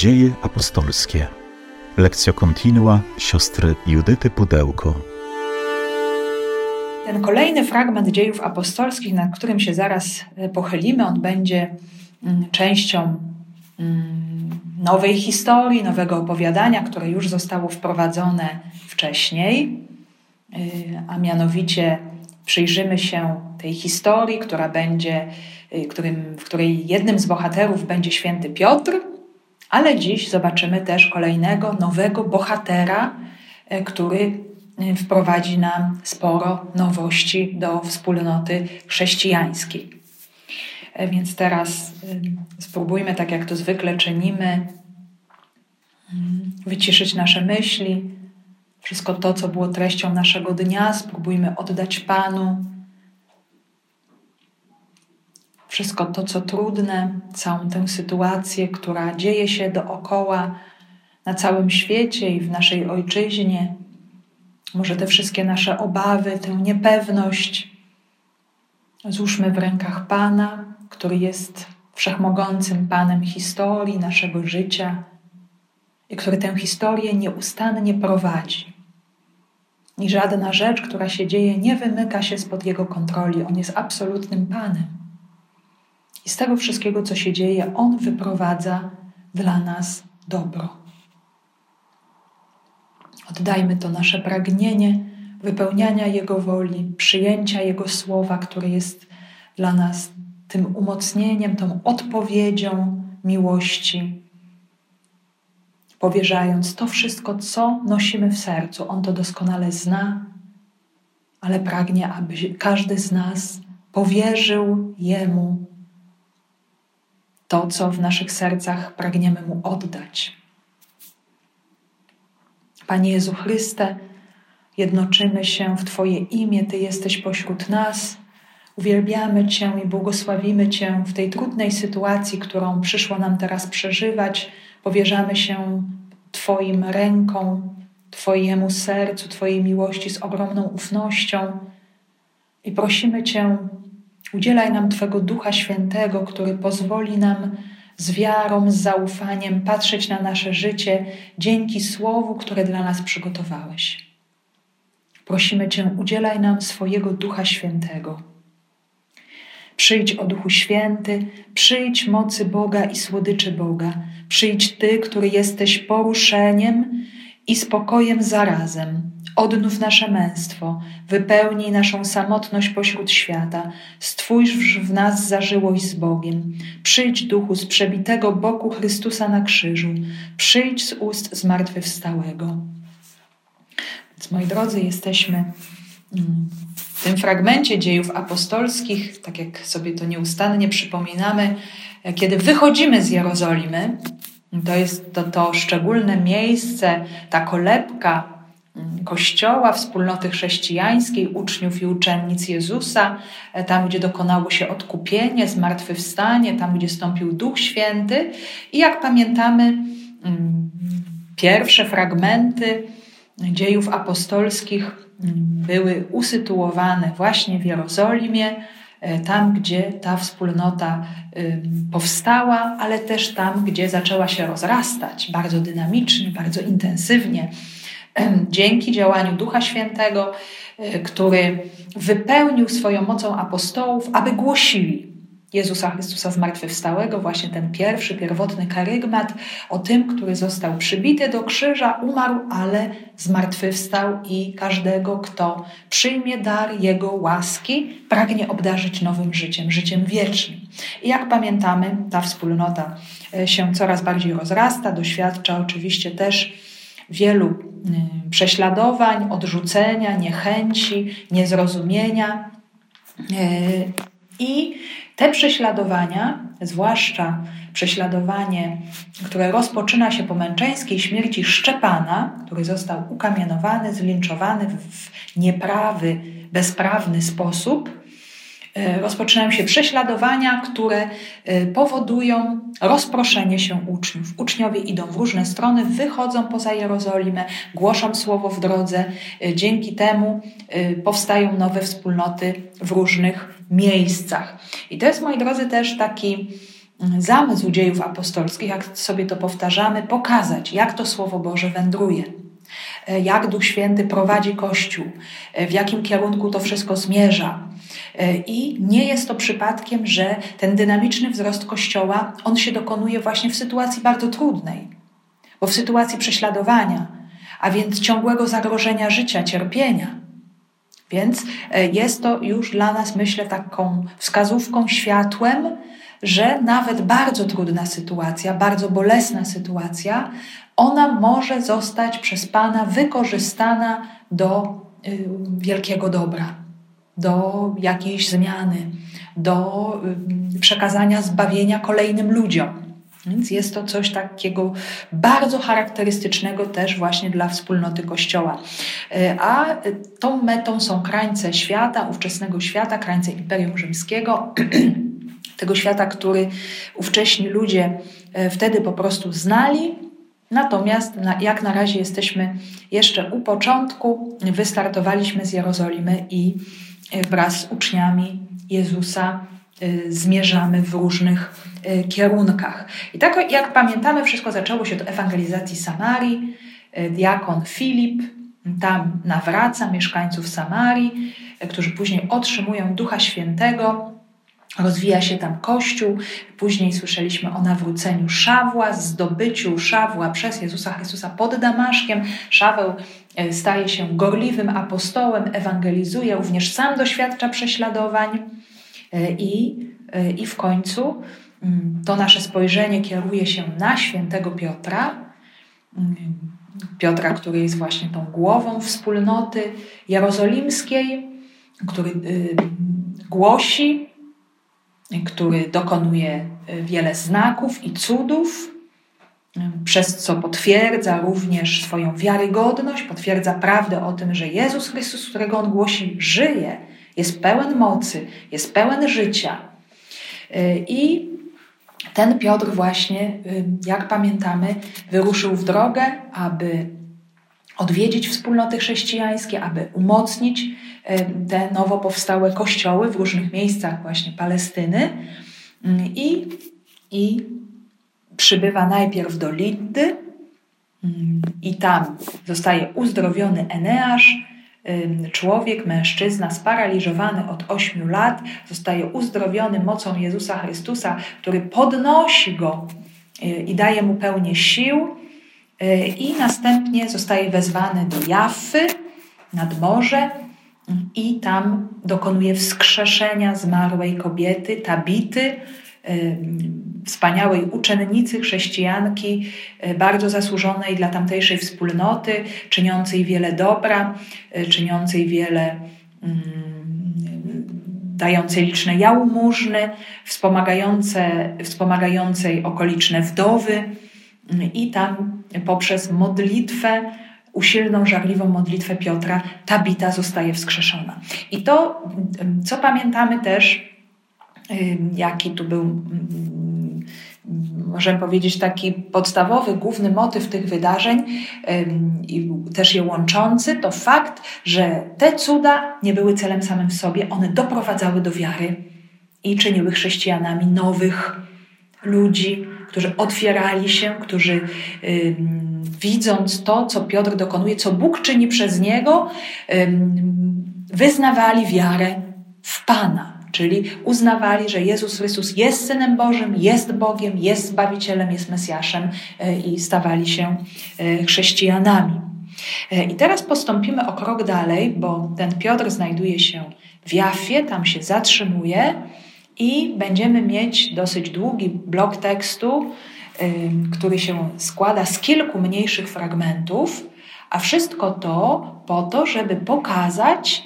Dzieje apostolskie. Lekcja kontinua siostry Judyty Pudełko. Ten kolejny fragment dziejów apostolskich, nad którym się zaraz e, pochylimy, on będzie mm, częścią mm, nowej historii, nowego opowiadania, które już zostało wprowadzone wcześniej, e, a mianowicie przyjrzymy się tej historii, która będzie, e, w której jednym z bohaterów będzie święty Piotr, ale dziś zobaczymy też kolejnego nowego bohatera, który wprowadzi nam sporo nowości do wspólnoty chrześcijańskiej. E, więc teraz spróbujmy, tak jak to zwykle czynimy, wyciszyć nasze myśli, wszystko to, co było treścią naszego dnia, spróbujmy oddać Panu. Wszystko to, co trudne, całą tę sytuację, która dzieje się dookoła, na całym świecie i w naszej ojczyźnie, może te wszystkie nasze obawy, tę niepewność złóżmy w rękach Pana, który jest wszechmogącym Panem historii naszego życia i który tę historię nieustannie prowadzi. I żadna rzecz, która się dzieje, nie wymyka się spod Jego kontroli. On jest absolutnym Panem. I z tego wszystkiego, co się dzieje, On wyprowadza dla nas dobro. Oddajmy to nasze pragnienie wypełniania Jego woli, przyjęcia Jego słowa, które jest dla nas tym umocnieniem, tą odpowiedzią miłości, powierzając to wszystko, co nosimy w sercu. On to doskonale zna, ale pragnie, aby każdy z nas powierzył Jemu to, co w naszych sercach pragniemy Mu oddać. Panie Jezu Chryste, jednoczymy się w Twoje imię, Ty jesteś pośród nas. Uwielbiamy Cię i błogosławimy Cię w tej trudnej sytuacji, którą przyszło nam teraz przeżywać. Powierzamy się Twoim rękom, Twojemu sercu, Twojej miłości z ogromną ufnością i prosimy Cię, udzielaj nam Twego Ducha Świętego, który pozwoli nam z wiarą, z zaufaniem patrzeć na nasze życie dzięki Słowu, które dla nas przygotowałeś. Prosimy Cię, udzielaj nam swojego Ducha Świętego. Przyjdź o Duchu Święty, przyjdź mocy Boga i słodyczy Boga. Przyjdź Ty, który jesteś poruszeniem i spokojem zarazem. Odnów nasze męstwo, wypełnij naszą samotność pośród świata, stwórz w nas zażyłość z Bogiem. Przyjdź duchu z przebitego boku Chrystusa na krzyżu, przyjdź z ust zmartwychwstałego. Więc moi drodzy, jesteśmy mm, w tym fragmencie dziejów apostolskich, tak jak sobie to nieustannie przypominamy, kiedy wychodzimy z Jerozolimy, to jest to, to szczególne miejsce, ta kolebka, Kościoła, wspólnoty chrześcijańskiej, uczniów i uczennic Jezusa, e, tam gdzie dokonało się odkupienie, zmartwychwstanie, tam gdzie stąpił Duch Święty. I jak pamiętamy, mm, pierwsze fragmenty dziejów apostolskich mm, były usytuowane właśnie w Jerozolimie, e, tam gdzie ta wspólnota powstała, ale też tam, gdzie zaczęła się rozrastać bardzo dynamicznie, bardzo intensywnie dzięki działaniu Ducha Świętego, e, który wypełnił swoją mocą apostołów, aby głosili Jezusa Chrystusa zmartwychwstałego, właśnie ten pierwszy, pierwotny karygmat o tym, który został przybity do krzyża, umarł, ale zmartwychwstał i każdego, kto przyjmie dar Jego łaski, pragnie obdarzyć nowym życiem, życiem wiecznym. I jak pamiętamy, ta wspólnota e, się coraz bardziej rozrasta, doświadcza oczywiście też wielu prześladowań, odrzucenia, niechęci, niezrozumienia. Y, I te prześladowania, zwłaszcza prześladowanie, które rozpoczyna się po męczeńskiej śmierci Szczepana, który został ukamienowany, zlinczowany w nieprawy, bezprawny sposób, rozpoczynają się prześladowania, które e, powodują rozproszenie się uczniów. Uczniowie idą w różne strony, wychodzą poza Jerozolimę, głoszą słowo w drodze. E, dzięki temu powstają nowe wspólnoty w różnych miejscach. I to jest, moi drodzy, też taki mm, zamysł dziejów apostolskich, jak sobie to powtarzamy, pokazać, jak to Słowo Boże wędruje, e, jak Duch Święty prowadzi Kościół, e, w jakim kierunku to wszystko zmierza. E, I nie jest to przypadkiem, że ten dynamiczny wzrost Kościoła, on się dokonuje właśnie w sytuacji bardzo trudnej, bo w sytuacji prześladowania, a więc ciągłego zagrożenia życia, cierpienia. Więc e, jest to już dla nas, myślę, taką wskazówką, światłem, że nawet bardzo trudna sytuacja, bardzo bolesna sytuacja, ona może zostać przez Pana wykorzystana do y, wielkiego dobra, do jakiejś zmiany, do y, przekazania zbawienia kolejnym ludziom. Więc jest to coś takiego bardzo charakterystycznego też właśnie dla wspólnoty Kościoła. E, a tą metą są krańce świata, ówczesnego świata, krańce Imperium Rzymskiego, tego świata, który ówcześni ludzie wtedy po prostu znali. Natomiast jak na razie jesteśmy jeszcze u początku, wystartowaliśmy z Jerozolimy i e, wraz z uczniami Jezusa zmierzamy w różnych Y, kierunkach. I tak jak pamiętamy, wszystko zaczęło się od ewangelizacji Samarii. Diakon Filip tam nawraca mieszkańców Samarii, którzy później otrzymują Ducha Świętego. Rozwija się tam Kościół. Później słyszeliśmy o nawróceniu Szawła, zdobyciu Szawła przez Jezusa Chrystusa pod Damaszkiem. Szaweł staje się gorliwym apostołem, ewangelizuje, również sam doświadcza prześladowań i, i w końcu Mm, to nasze spojrzenie kieruje się na świętego Piotra, mm, Piotra, który jest właśnie tą głową wspólnoty jerozolimskiej, który y, głosi, który dokonuje y, wiele znaków i cudów, y, przez co potwierdza również swoją wiarygodność, potwierdza prawdę o tym, że Jezus Chrystus, którego on głosi, żyje, jest pełen mocy, jest pełen życia. I ten Piotr właśnie, jak pamiętamy, wyruszył w drogę, aby odwiedzić wspólnoty chrześcijańskie, aby umocnić te nowo powstałe kościoły w różnych miejscach właśnie Palestyny. Mm, i, i przybywa najpierw do Liddy mm, i tam zostaje uzdrowiony Eneasz, człowiek, mężczyzna sparaliżowany od ośmiu lat, zostaje uzdrowiony mocą Jezusa Chrystusa, który podnosi go y, i daje mu pełnię sił, y, i następnie zostaje wezwany do Jaffy nad morze i tam dokonuje wskrzeszenia zmarłej kobiety, Tabity, wspaniałej uczennicy, chrześcijanki, e, bardzo zasłużonej dla tamtejszej wspólnoty, czyniącej wiele dobra, e, czyniącej wiele, mm, dającej liczne jałmużny, wspomagające, wspomagającej okoliczne wdowy. I tam poprzez modlitwę, usilną, żarliwą modlitwę Piotra, Tabita zostaje wskrzeszona. I to, co pamiętamy też, jaki tu był możemy powiedzieć, taki podstawowy, główny motyw tych wydarzeń i też je łączący, to fakt, że te cuda nie były celem samym w sobie, one doprowadzały do wiary i czyniły chrześcijanami nowych ludzi, którzy otwierali się, którzy widząc to, co Piotr dokonuje, co Bóg czyni przez niego, wyznawali wiarę w Pana czyli uznawali, że Jezus Chrystus jest Synem Bożym, jest Bogiem, jest Zbawicielem, jest Mesjaszem e, i stawali się e, chrześcijanami. E, I teraz postąpimy o krok dalej, bo ten Piotr znajduje się w Jafie, tam się zatrzymuje i będziemy mieć dosyć długi blok tekstu, który się składa z kilku mniejszych fragmentów, a wszystko to po to, żeby pokazać,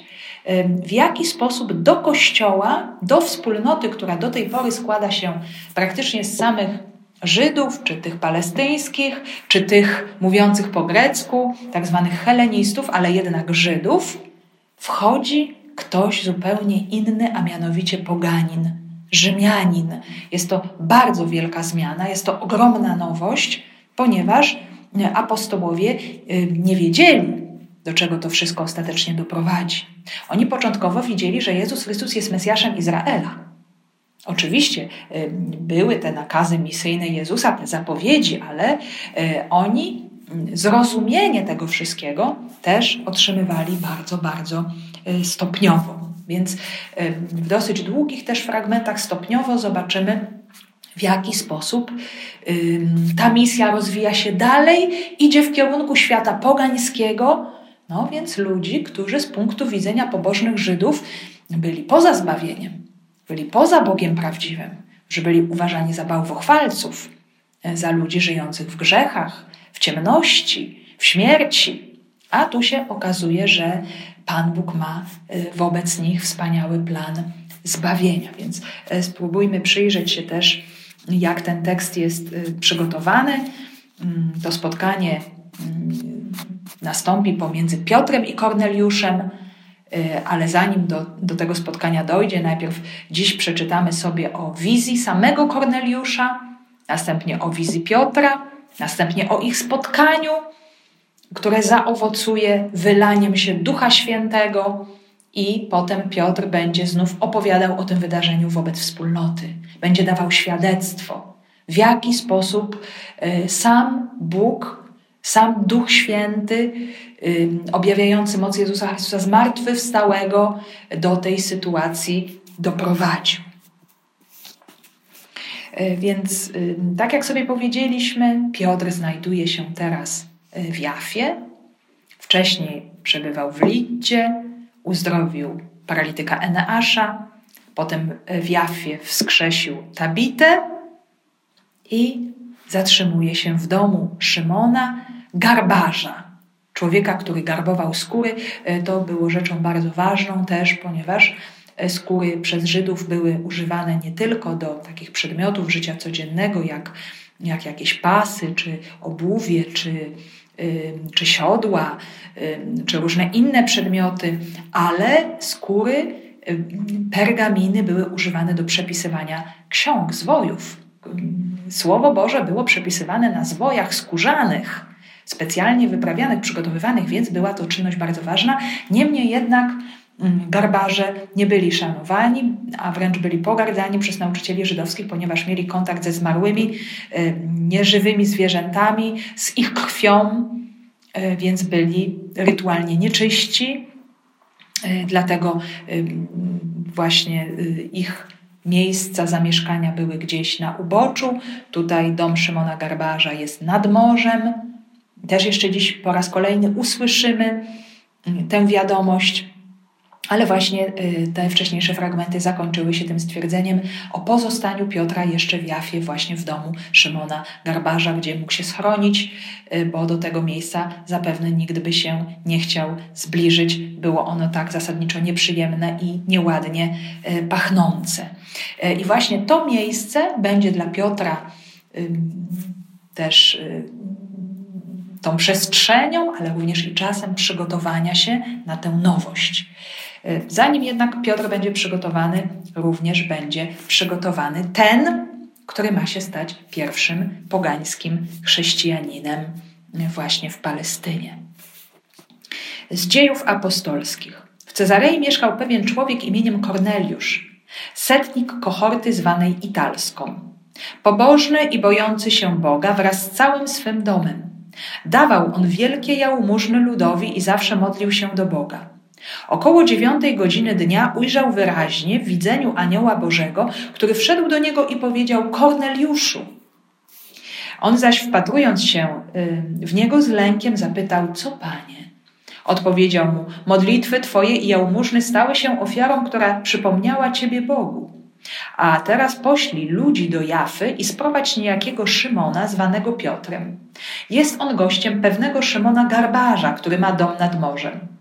w jaki sposób do Kościoła, do wspólnoty, która do tej pory składa się praktycznie z samych Żydów, czy tych palestyńskich, czy tych mówiących po grecku, tak zwanych helenistów, ale jednak Żydów, wchodzi ktoś zupełnie inny, a mianowicie poganin, Rzymianin. Jest to bardzo wielka zmiana, jest to ogromna nowość, ponieważ apostołowie nie wiedzieli, do czego to wszystko ostatecznie doprowadzi. Oni początkowo widzieli, że Jezus Chrystus jest Mesjaszem Izraela. Oczywiście były te nakazy misyjne Jezusa, te zapowiedzi, ale oni zrozumienie tego wszystkiego też otrzymywali bardzo, bardzo stopniowo. Więc w dosyć długich też fragmentach stopniowo zobaczymy, w jaki sposób ta misja rozwija się dalej, idzie w kierunku świata pogańskiego, no więc ludzi, którzy z punktu widzenia pobożnych Żydów byli poza zbawieniem, byli poza Bogiem prawdziwym, że byli uważani za bałwochwalców, za ludzi żyjących w grzechach, w ciemności, w śmierci. A tu się okazuje, że Pan Bóg ma e, wobec nich wspaniały plan zbawienia. Więc e, spróbujmy przyjrzeć się też, jak ten tekst jest przygotowany. Mm, to spotkanie mm, nastąpi pomiędzy Piotrem i Korneliuszem, y, ale zanim do, do tego spotkania dojdzie, najpierw dziś przeczytamy sobie o wizji samego Korneliusza, następnie o wizji Piotra, następnie o ich spotkaniu, które zaowocuje wylaniem się Ducha Świętego, i potem Piotr będzie znów opowiadał o tym wydarzeniu wobec wspólnoty, będzie dawał świadectwo, w jaki sposób y, sam Bóg sam Duch Święty, objawiający moc Jezusa Chrystusa zmartwychwstałego, do tej sytuacji doprowadził. Więc, tak jak sobie powiedzieliśmy, Piotr znajduje się teraz w Jafie. Wcześniej przebywał w Lidzie, uzdrowił paralityka Eneasza, potem w Jafie wskrzesił Tabitę i zatrzymuje się w domu Szymona, garbarza, człowieka, który garbował skóry. E, to było rzeczą bardzo ważną też, ponieważ e, skóry przez Żydów były używane nie tylko do takich przedmiotów życia codziennego, jak, jak jakieś pasy, czy obuwie, czy, czy siodła, czy różne inne przedmioty, ale skóry, pergaminy były używane do przepisywania ksiąg, zwojów. Słowo Boże było przepisywane na zwojach skórzanych specjalnie wyprawianych, przygotowywanych, więc była to czynność bardzo ważna. Niemniej jednak garbarze nie byli szanowani, a wręcz byli pogardzani przez nauczycieli żydowskich, ponieważ mieli kontakt ze zmarłymi, y, nieżywymi zwierzętami, z ich krwią, y, więc byli rytualnie nieczyści. Y, dlatego właśnie ich miejsca zamieszkania były gdzieś na uboczu. Tutaj dom Szymona Garbarza jest nad morzem, też jeszcze dziś po raz kolejny usłyszymy mm, tę wiadomość, ale właśnie y, te wcześniejsze fragmenty zakończyły się tym stwierdzeniem o pozostaniu Piotra jeszcze w Jafie, właśnie w domu Szymona Garbarza, gdzie mógł się schronić, y, bo do tego miejsca zapewne nigdy by się nie chciał zbliżyć. Było ono tak zasadniczo nieprzyjemne i nieładnie y, pachnące. I właśnie to miejsce będzie dla Piotra też tą przestrzenią, ale również i czasem przygotowania się na tę nowość. E, zanim jednak Piotr będzie przygotowany, również będzie przygotowany ten, który ma się stać pierwszym pogańskim chrześcijaninem właśnie w Palestynie. Z dziejów apostolskich. W Cezarei mieszkał pewien człowiek imieniem Korneliusz, setnik kohorty zwanej Italską. Pobożny i bojący się Boga wraz z całym swym domem Dawał on wielkie jałmużny ludowi i zawsze modlił się do Boga. Około dziewiątej godziny dnia ujrzał wyraźnie w widzeniu anioła Bożego, który wszedł do niego i powiedział: Korneliuszu. On zaś wpatrując się y, w niego z lękiem, zapytał: Co panie? Odpowiedział mu: Modlitwy twoje i jałmużny stały się ofiarą, która przypomniała ciebie Bogu. A teraz poślij ludzi do Jafy i sprowadź niejakiego Szymona, zwanego Piotrem. Jest on gościem pewnego Szymona Garbarza, który ma dom nad morzem.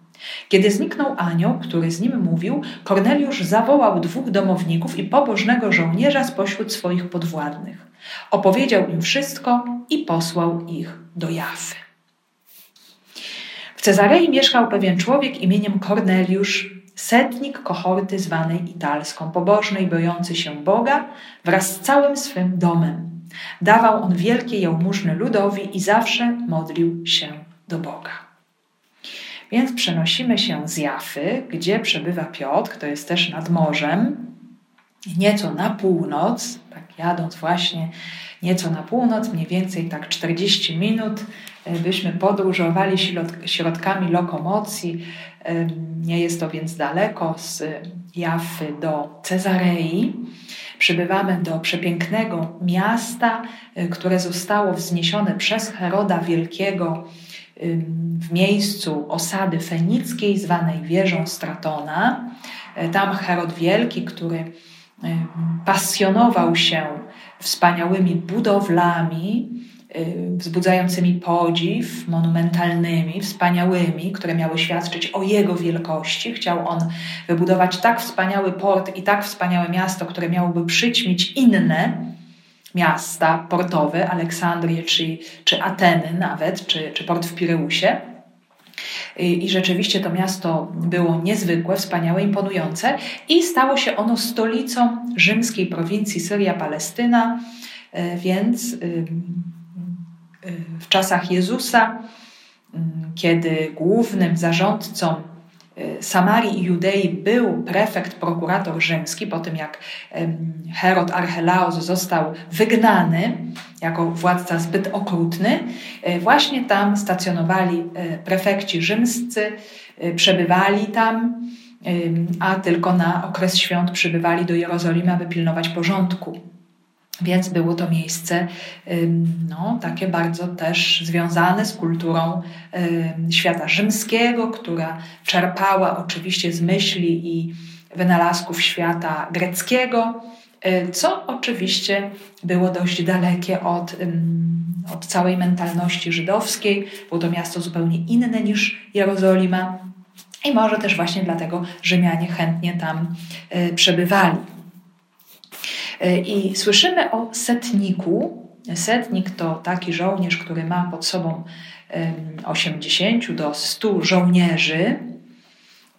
Kiedy zniknął anioł, który z nim mówił, Korneliusz zawołał dwóch domowników i pobożnego żołnierza spośród swoich podwładnych. Opowiedział im wszystko i posłał ich do Jafy. W Cezarei mieszkał pewien człowiek imieniem Korneliusz, setnik kohorty zwanej Italską, pobożny i bojący się Boga wraz z całym swym domem. Dawał on wielkie jałmużny ludowi i zawsze modlił się do Boga. Więc przenosimy się z Jafy, gdzie przebywa Piotr, to jest też nad morzem, nieco na północ, tak jadąc właśnie nieco na północ, mniej więcej tak 40 minut, byśmy podróżowali środkami lokomocji. Nie jest to więc daleko z Jaffy do Cezarei. Przybywamy do przepięknego miasta, które zostało wzniesione przez Heroda Wielkiego w miejscu osady fenickiej zwanej wieżą Stratona. Tam Herod Wielki, który pasjonował się wspaniałymi budowlami, wzbudzającymi podziw, monumentalnymi, wspaniałymi, które miały świadczyć o jego wielkości. Chciał on wybudować tak wspaniały port i tak wspaniałe miasto, które miałoby przyćmić inne miasta portowe, Aleksandrię czy, czy Ateny nawet, czy, czy port w Pireusie. I, rzeczywiście to miasto było niezwykłe, wspaniałe, imponujące i stało się ono stolicą rzymskiej prowincji Syria-Palestyna, e, więc w czasach Jezusa, kiedy głównym zarządcą Samarii i Judei był prefekt, prokurator rzymski, po tym jak Herod Archelaos został wygnany jako władca zbyt okrutny, y, właśnie tam stacjonowali y, prefekci rzymscy, przebywali tam, a tylko na okres świąt przybywali do Jerozolimy, aby pilnować porządku. Więc było to miejsce no, takie bardzo też związane z kulturą świata rzymskiego, która czerpała oczywiście z myśli i wynalazków świata greckiego, y, co oczywiście było dość dalekie od, od całej mentalności żydowskiej. Było to miasto zupełnie inne niż Jerozolima i może też właśnie dlatego Rzymianie chętnie tam y, przebywali. E, I słyszymy o setniku. Setnik to taki żołnierz, który ma pod sobą 80 do 100 żołnierzy.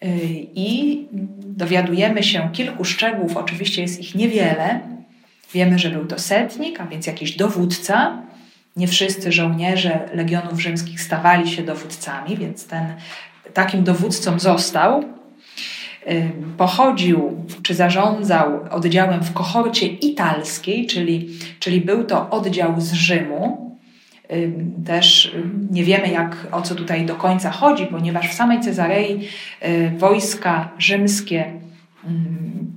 E, I dowiadujemy się kilku szczegółów, oczywiście jest ich niewiele. Wiemy, że był to setnik, a więc jakiś dowódca. Nie wszyscy żołnierze legionów rzymskich stawali się dowódcami, więc ten takim dowódcą został pochodził czy zarządzał oddziałem w kohorcie italskiej, czyli, czyli był to oddział z Rzymu. Też nie wiemy, jak, o co tutaj do końca chodzi, ponieważ w samej Cezarei y, wojska rzymskie,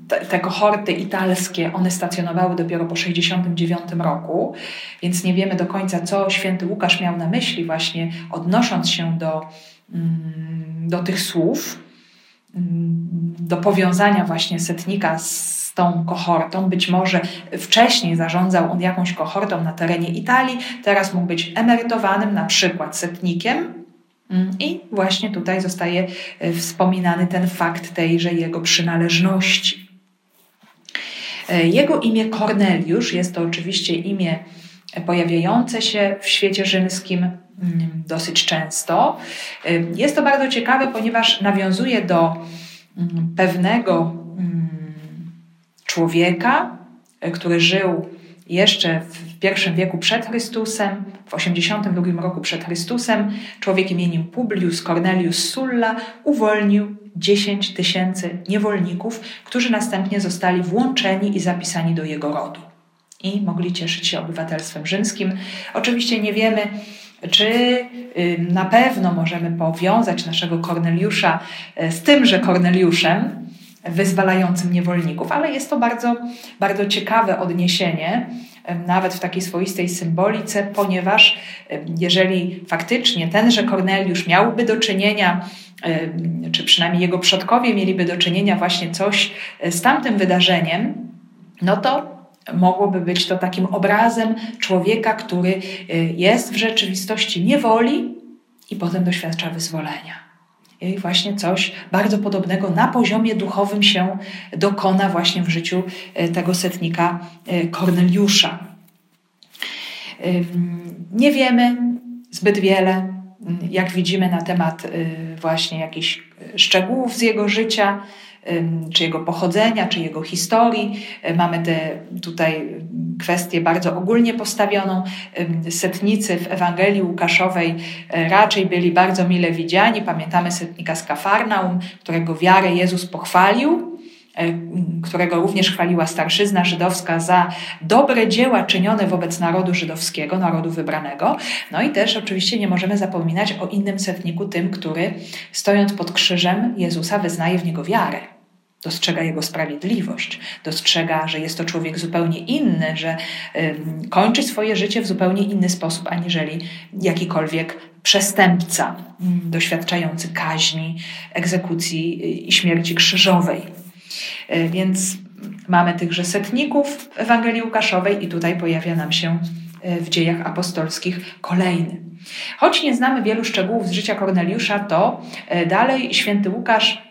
te, te kohorty italskie, one stacjonowały dopiero po 69 roku, więc nie wiemy do końca, co święty Łukasz miał na myśli, właśnie odnosząc się do, do tych słów do powiązania właśnie setnika z tą kohortą. Być może wcześniej zarządzał on jakąś kohortą na terenie Italii, teraz mógł być emerytowanym, na przykład setnikiem. Mm, I właśnie tutaj zostaje e, wspominany ten fakt tejże jego przynależności. E, jego imię Korneliusz jest to oczywiście imię pojawiające się w świecie rzymskim Mm, dosyć często. Jest to bardzo ciekawe, ponieważ nawiązuje do mm, pewnego mm, człowieka, e, który żył jeszcze w pierwszym wieku przed Chrystusem, w 82 roku przed Chrystusem, człowiek imieniem Publius Cornelius Sulla uwolnił 10 tysięcy niewolników, którzy następnie zostali włączeni i zapisani do jego rodu i mogli cieszyć się obywatelstwem rzymskim. Oczywiście nie wiemy, czy na pewno możemy powiązać naszego Korneliusza e, z tymże Korneliuszem, wyzwalającym niewolników, ale jest to bardzo, bardzo ciekawe odniesienie, nawet w takiej swoistej symbolice, ponieważ jeżeli faktycznie tenże Korneliusz miałby do czynienia, czy przynajmniej jego przodkowie mieliby do czynienia właśnie coś e, z tamtym wydarzeniem, no to mogłoby być to takim obrazem człowieka, który y, jest w rzeczywistości niewoli i potem doświadcza wyzwolenia. I właśnie coś bardzo podobnego na poziomie duchowym się dokona właśnie w życiu y, tego setnika y, Korneliusza. Nie wiemy zbyt wiele, jak widzimy, na temat właśnie jakichś szczegółów z jego życia czy jego pochodzenia, czy jego historii. Mamy te tutaj kwestię bardzo ogólnie postawioną. Setnicy w Ewangelii Łukaszowej e, raczej byli bardzo mile widziani. Pamiętamy setnika z Kafarnaum, którego wiarę Jezus pochwalił którego również chwaliła starszyzna żydowska za dobre dzieła czynione wobec narodu żydowskiego, narodu wybranego. No i też oczywiście nie możemy zapominać o innym setniku, tym, który stojąc pod krzyżem Jezusa wyznaje w niego wiarę dostrzega jego sprawiedliwość, dostrzega, że jest to człowiek zupełnie inny, że y, kończy swoje życie w zupełnie inny sposób aniżeli jakikolwiek przestępca y, doświadczający kaźni, egzekucji y, i śmierci krzyżowej. Y, więc mamy tychże setników w Ewangelii Łukaszowej i tutaj pojawia nam się y, w dziejach apostolskich kolejny. Choć nie znamy wielu szczegółów z życia Korneliusza, to y, dalej święty Łukasz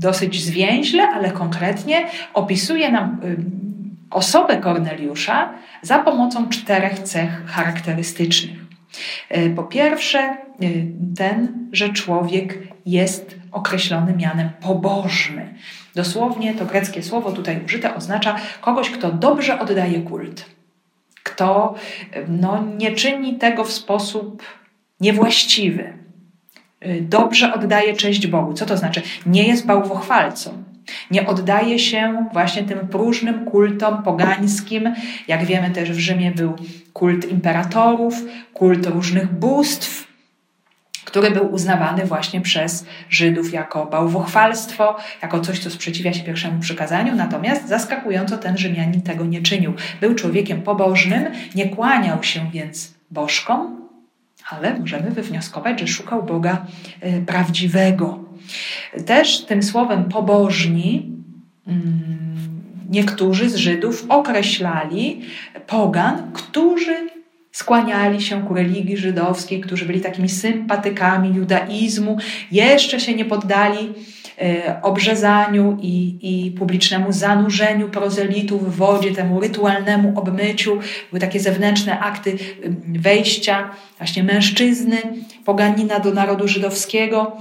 dosyć zwięźle, ale konkretnie opisuje nam y, osobę Korneliusza za pomocą czterech cech charakterystycznych. Y, po pierwsze, y, ten, że człowiek jest określony mianem pobożny. Dosłownie to greckie słowo tutaj użyte oznacza kogoś, kto dobrze oddaje kult, kto no, nie czyni tego w sposób niewłaściwy, dobrze oddaje cześć Bogu. Co to znaczy? Nie jest bałwochwalcą. Nie oddaje się właśnie tym próżnym kultom pogańskim. Jak wiemy, też w Rzymie był kult imperatorów, kult różnych bóstw, który był uznawany właśnie przez Żydów jako bałwochwalstwo, jako coś, co sprzeciwia się pierwszemu przykazaniu. Natomiast zaskakująco ten Rzymianin tego nie czynił. Był człowiekiem pobożnym, nie kłaniał się więc bożkom, ale możemy wywnioskować, że szukał Boga e, prawdziwego. Też tym słowem pobożni mm, niektórzy z Żydów określali pogan, którzy skłaniali się ku religii żydowskiej, którzy byli takimi sympatykami judaizmu, jeszcze się nie poddali E, obrzezaniu i, i publicznemu zanurzeniu prozelitów w wodzie, temu rytualnemu obmyciu. Były takie zewnętrzne akty wejścia właśnie mężczyzny, poganina do narodu żydowskiego.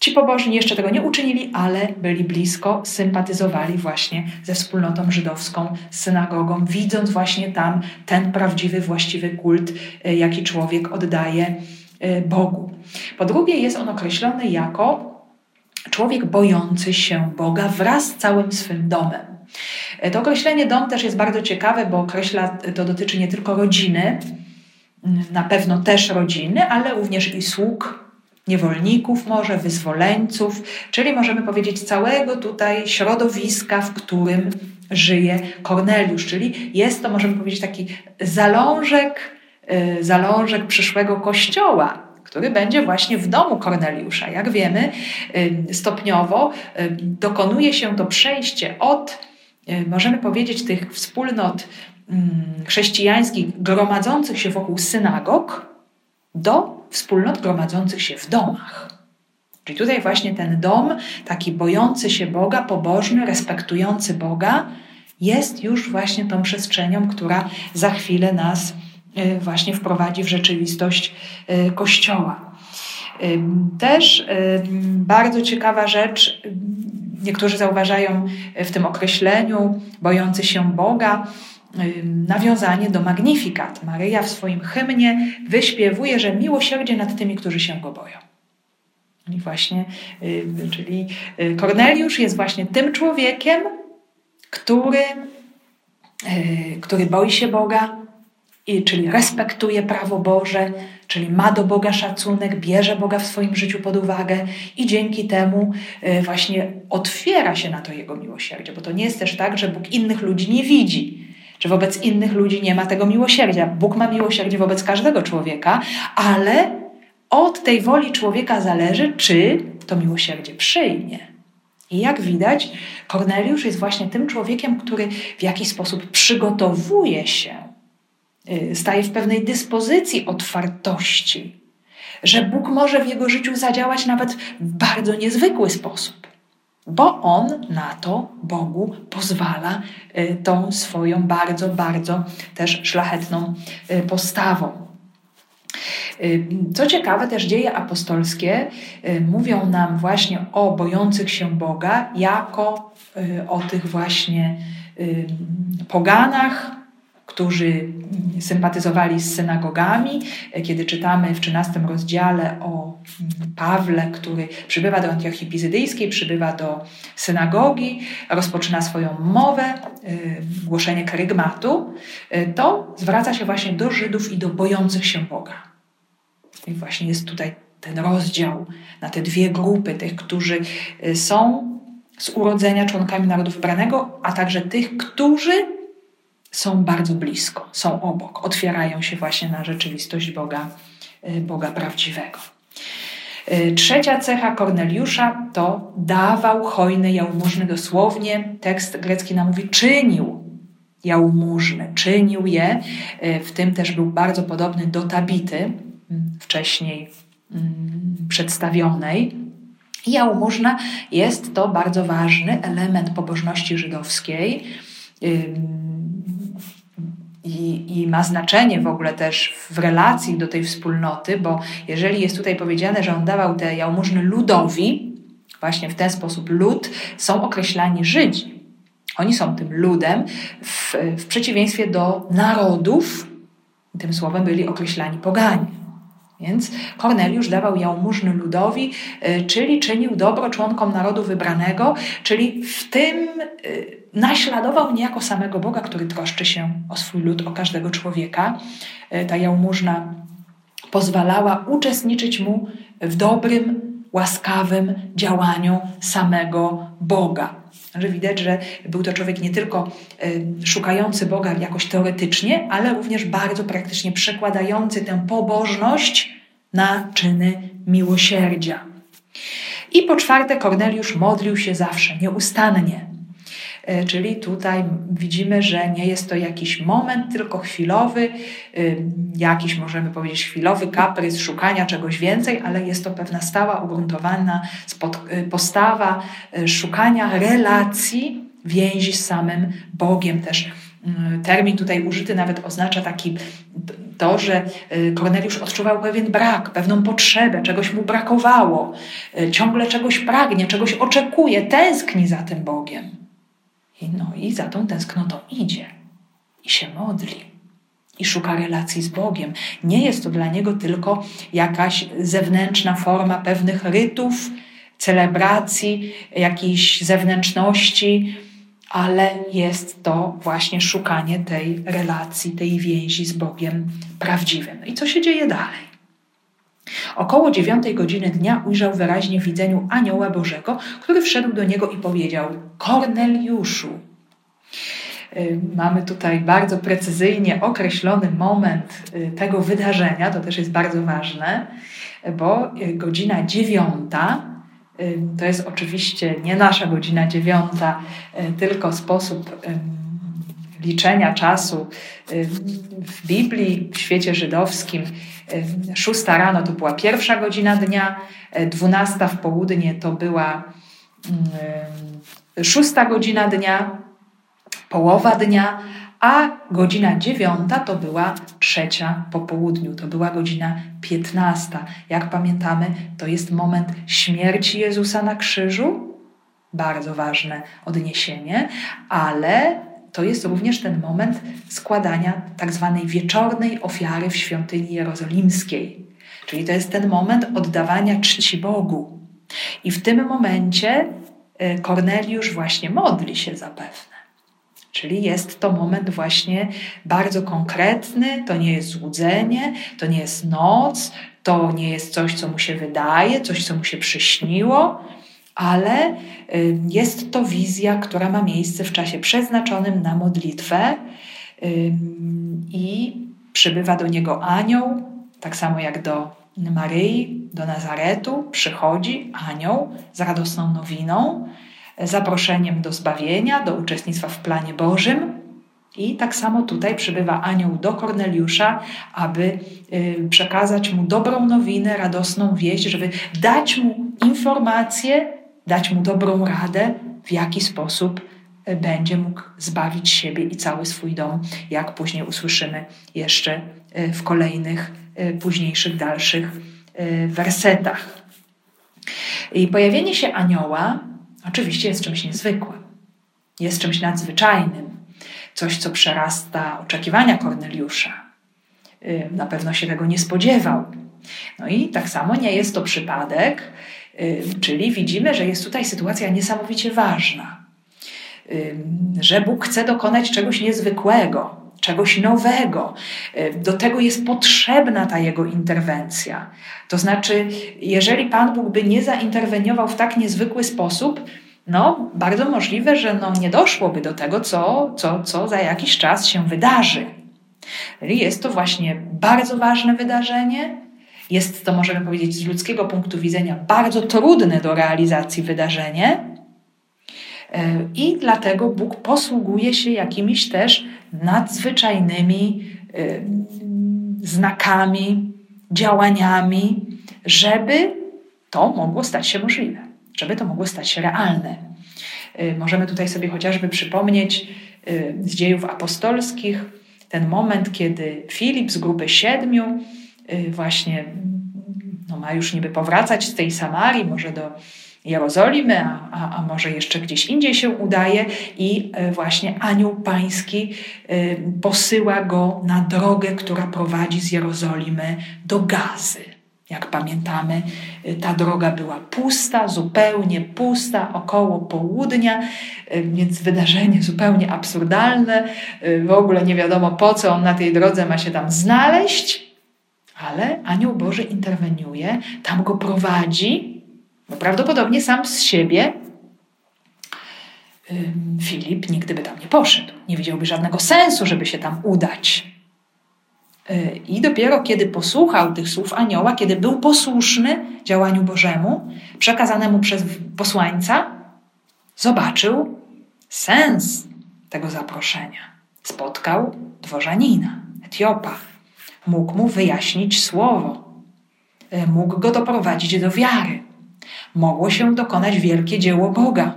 Ci pobożni jeszcze tego nie uczynili, ale byli blisko, sympatyzowali właśnie ze wspólnotą żydowską, z synagogą, widząc właśnie tam ten prawdziwy, właściwy kult, e, jaki człowiek oddaje Y, Bogu. Po drugie, jest on określony jako człowiek bojący się Boga wraz z całym swym domem. Y, to określenie dom też jest bardzo ciekawe, bo określa, to dotyczy nie tylko rodziny, y, na pewno też rodziny, ale również i sług, niewolników może, wyzwoleńców, czyli możemy powiedzieć całego tutaj środowiska, w którym żyje Korneliusz, czyli jest to, możemy powiedzieć, taki zalążek Y, zalążek przyszłego kościoła, który będzie właśnie w domu Korneliusza. Jak wiemy, y, stopniowo y, dokonuje się to przejście od, możemy powiedzieć, tych wspólnot mm, chrześcijańskich gromadzących się wokół synagog do wspólnot gromadzących się w domach. Czyli tutaj właśnie ten dom, taki bojący się Boga, pobożny, respektujący Boga, jest już właśnie tą przestrzenią, która za chwilę nas E, właśnie wprowadzi w rzeczywistość e, Kościoła. Też bardzo ciekawa rzecz, niektórzy zauważają w tym określeniu bojący się Boga, nawiązanie do Magnifikat. Maryja w swoim hymnie wyśpiewuje, że miłosierdzie nad tymi, którzy się go boją. I właśnie, czyli Korneliusz jest właśnie tym człowiekiem, który, który boi się Boga, i, czyli respektuje prawo Boże, czyli ma do Boga szacunek, bierze Boga w swoim życiu pod uwagę i dzięki temu y, właśnie otwiera się na to Jego miłosierdzie, bo to nie jest też tak, że Bóg innych ludzi nie widzi, że wobec innych ludzi nie ma tego miłosierdzia. Bóg ma miłosierdzie wobec każdego człowieka, ale od tej woli człowieka zależy, czy to miłosierdzie przyjmie. I jak widać, Korneliusz jest właśnie tym człowiekiem, który w jakiś sposób przygotowuje się Y, staje w pewnej dyspozycji otwartości, że Bóg może w jego życiu zadziałać nawet w bardzo niezwykły sposób, bo on na to Bogu pozwala y, tą swoją bardzo, bardzo też szlachetną y, postawą. Co ciekawe, też dzieje apostolskie mówią nam właśnie o bojących się Boga jako o tych właśnie poganach, którzy sympatyzowali z synagogami. Kiedy czytamy w 13 rozdziale o Pawle, który przybywa do Antiochii Pizydyjskiej, przybywa do synagogi, rozpoczyna swoją mowę, głoszenie karygmatu, to zwraca się właśnie do Żydów i do bojących się Boga. I właśnie jest tutaj ten rozdział na te dwie grupy, tych, którzy są z urodzenia członkami narodu wybranego, a także tych, którzy są bardzo blisko, są obok, otwierają się właśnie na rzeczywistość Boga, y, Boga prawdziwego. Y, trzecia cecha Korneliusza to dawał hojne jałmużny. Dosłownie tekst grecki nam mówi czynił jałmużny, czynił je. Y, w tym też był bardzo podobny do Tabity, wcześniej przedstawionej. Jałmużna jest to bardzo ważny element pobożności żydowskiej i, ma znaczenie w ogóle też w relacji do tej wspólnoty, bo jeżeli jest tutaj powiedziane, że on dawał te jałmużny ludowi, właśnie w ten sposób lud, są określani Żydzi. Oni są tym ludem, w, w przeciwieństwie do narodów, tym słowem byli określani poganie. Więc Korneliusz dawał jałmużny ludowi, y, czyli czynił dobro członkom narodu wybranego, czyli w tym y, naśladował niejako samego Boga, który troszczy się o swój lud, o każdego człowieka. Y, ta jałmużna pozwalała uczestniczyć mu w dobrym, łaskawym działaniu samego Boga. Że widać, że był to człowiek nie tylko szukający Boga jakoś teoretycznie, ale również bardzo praktycznie przekładający tę pobożność na czyny miłosierdzia. I po czwarte, Korneliusz modlił się zawsze, nieustannie. E, czyli tutaj widzimy, że nie jest to jakiś moment, tylko chwilowy, jakiś możemy powiedzieć chwilowy kaprys szukania czegoś więcej, ale jest to pewna stała, ugruntowana e, postawa e, szukania relacji, więzi z samym Bogiem też. Termin tutaj użyty nawet oznacza taki to, że Korneliusz odczuwał pewien brak, pewną potrzebę, czegoś mu brakowało, ciągle czegoś pragnie, czegoś oczekuje, tęskni za tym Bogiem. I, no i za tą tęsknotą idzie i się modli i szuka relacji z Bogiem. Nie jest to dla niego tylko jakaś zewnętrzna forma pewnych rytów, celebracji, jakiejś zewnętrzności, ale jest to właśnie szukanie tej relacji, tej więzi z Bogiem prawdziwym. No I co się dzieje dalej? Około dziewiątej godziny dnia ujrzał wyraźnie w widzeniu anioła Bożego, który wszedł do niego i powiedział: Korneliuszu. Y, mamy tutaj bardzo precyzyjnie określony moment y, tego wydarzenia, to też jest bardzo ważne, bo y, godzina dziewiąta to jest oczywiście nie nasza godzina dziewiąta, tylko sposób liczenia czasu w Biblii, w świecie żydowskim Szósta rano to była pierwsza godzina dnia, e, dwunasta w południe to była mm, szósta godzina dnia, połowa dnia, a godzina dziewiąta to była trzecia po południu, to była godzina piętnasta. Jak pamiętamy, to jest moment śmierci Jezusa na krzyżu, bardzo ważne odniesienie, ale to jest również ten moment składania tak zwanej wieczornej ofiary w świątyni jerozolimskiej. Czyli to jest ten moment oddawania czci Bogu. I w tym momencie e, Korneliusz właśnie modli się zapewne. Czyli jest to moment właśnie bardzo konkretny, to nie jest złudzenie, to nie jest noc, to nie jest coś, co mu się wydaje, coś, co mu się przyśniło, ale y, jest to wizja, która ma miejsce w czasie przeznaczonym na modlitwę i przybywa do niego anioł, tak samo jak do Maryi, do Nazaretu, przychodzi anioł z radosną nowiną, zaproszeniem do zbawienia, do uczestnictwa w planie Bożym. I tak samo tutaj przybywa anioł do Korneliusza, aby y, przekazać mu dobrą nowinę, radosną wieść, żeby dać mu informację, dać mu dobrą radę, w jaki sposób e, będzie mógł zbawić siebie i cały swój dom, jak później usłyszymy jeszcze e, w kolejnych, e, późniejszych, dalszych wersetach. I pojawienie się anioła oczywiście jest czymś niezwykłym, jest czymś nadzwyczajnym, coś, co przerasta oczekiwania Korneliusza. Na pewno się tego nie spodziewał. No i tak samo nie jest to przypadek, czyli widzimy, że jest tutaj sytuacja niesamowicie ważna. Że Bóg chce dokonać czegoś niezwykłego, czegoś nowego. Do tego jest potrzebna ta Jego interwencja. To znaczy, jeżeli Pan Bóg by nie zainterweniował w tak niezwykły sposób, no, bardzo możliwe, że no, nie doszłoby do tego, co, co, co za jakiś czas się wydarzy. Jest to właśnie bardzo ważne wydarzenie. Jest to, możemy powiedzieć, z ludzkiego punktu widzenia bardzo trudne do realizacji wydarzenie. E, I dlatego Bóg posługuje się jakimiś też nadzwyczajnymi e, znakami, działaniami, żeby to mogło stać się możliwe, żeby to mogło stać się realne. E, możemy tutaj sobie chociażby przypomnieć z dziejów apostolskich ten moment, kiedy Filip z grupy siedmiu właśnie no, ma już niby powracać z tej Samarii, może do Jerozolimy, a, a, a, może jeszcze gdzieś indziej się udaje, i e, właśnie Anioł Pański e, posyła go na drogę, która prowadzi z Jerozolimy do Gazy. Jak pamiętamy, ta droga była pusta, zupełnie pusta, około południa, więc wydarzenie zupełnie absurdalne. W ogóle nie wiadomo po co on na tej drodze ma się tam znaleźć, ale Anioł Boży interweniuje, tam go prowadzi bo prawdopodobnie sam z siebie Filip nigdy by tam nie poszedł. Nie widziałby żadnego sensu, żeby się tam udać. Y, I dopiero kiedy posłuchał tych słów anioła, kiedy był posłuszny działaniu Bożemu, przekazanemu przez posłańca, zobaczył sens tego zaproszenia. Spotkał dworzanina, Etiopa. Mógł mu wyjaśnić słowo. Y, mógł go doprowadzić do wiary mogło się dokonać wielkie dzieło Boga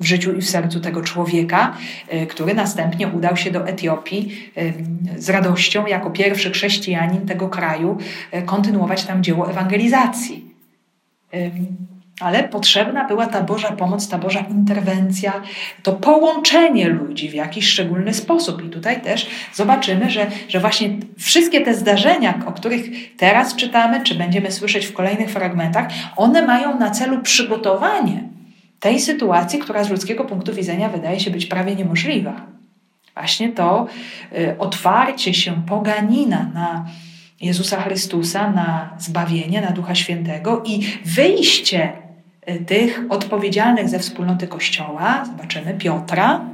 w życiu i w sercu tego człowieka, y, który następnie udał się do Etiopii y, z radością, jako pierwszy chrześcijanin tego kraju, kontynuować tam dzieło ewangelizacji. Ale potrzebna była ta Boża pomoc, ta Boża interwencja, to połączenie ludzi w jakiś szczególny sposób. I tutaj też zobaczymy, że, że właśnie wszystkie te zdarzenia, o których teraz czytamy, czy będziemy słyszeć w kolejnych fragmentach, one mają na celu przygotowanie tej sytuacji, która z ludzkiego punktu widzenia wydaje się być prawie niemożliwa. Właśnie to y, otwarcie się poganina na Jezusa Chrystusa, na zbawienie, na Ducha Świętego i wyjście tych odpowiedzialnych ze wspólnoty Kościoła, zobaczymy Piotra,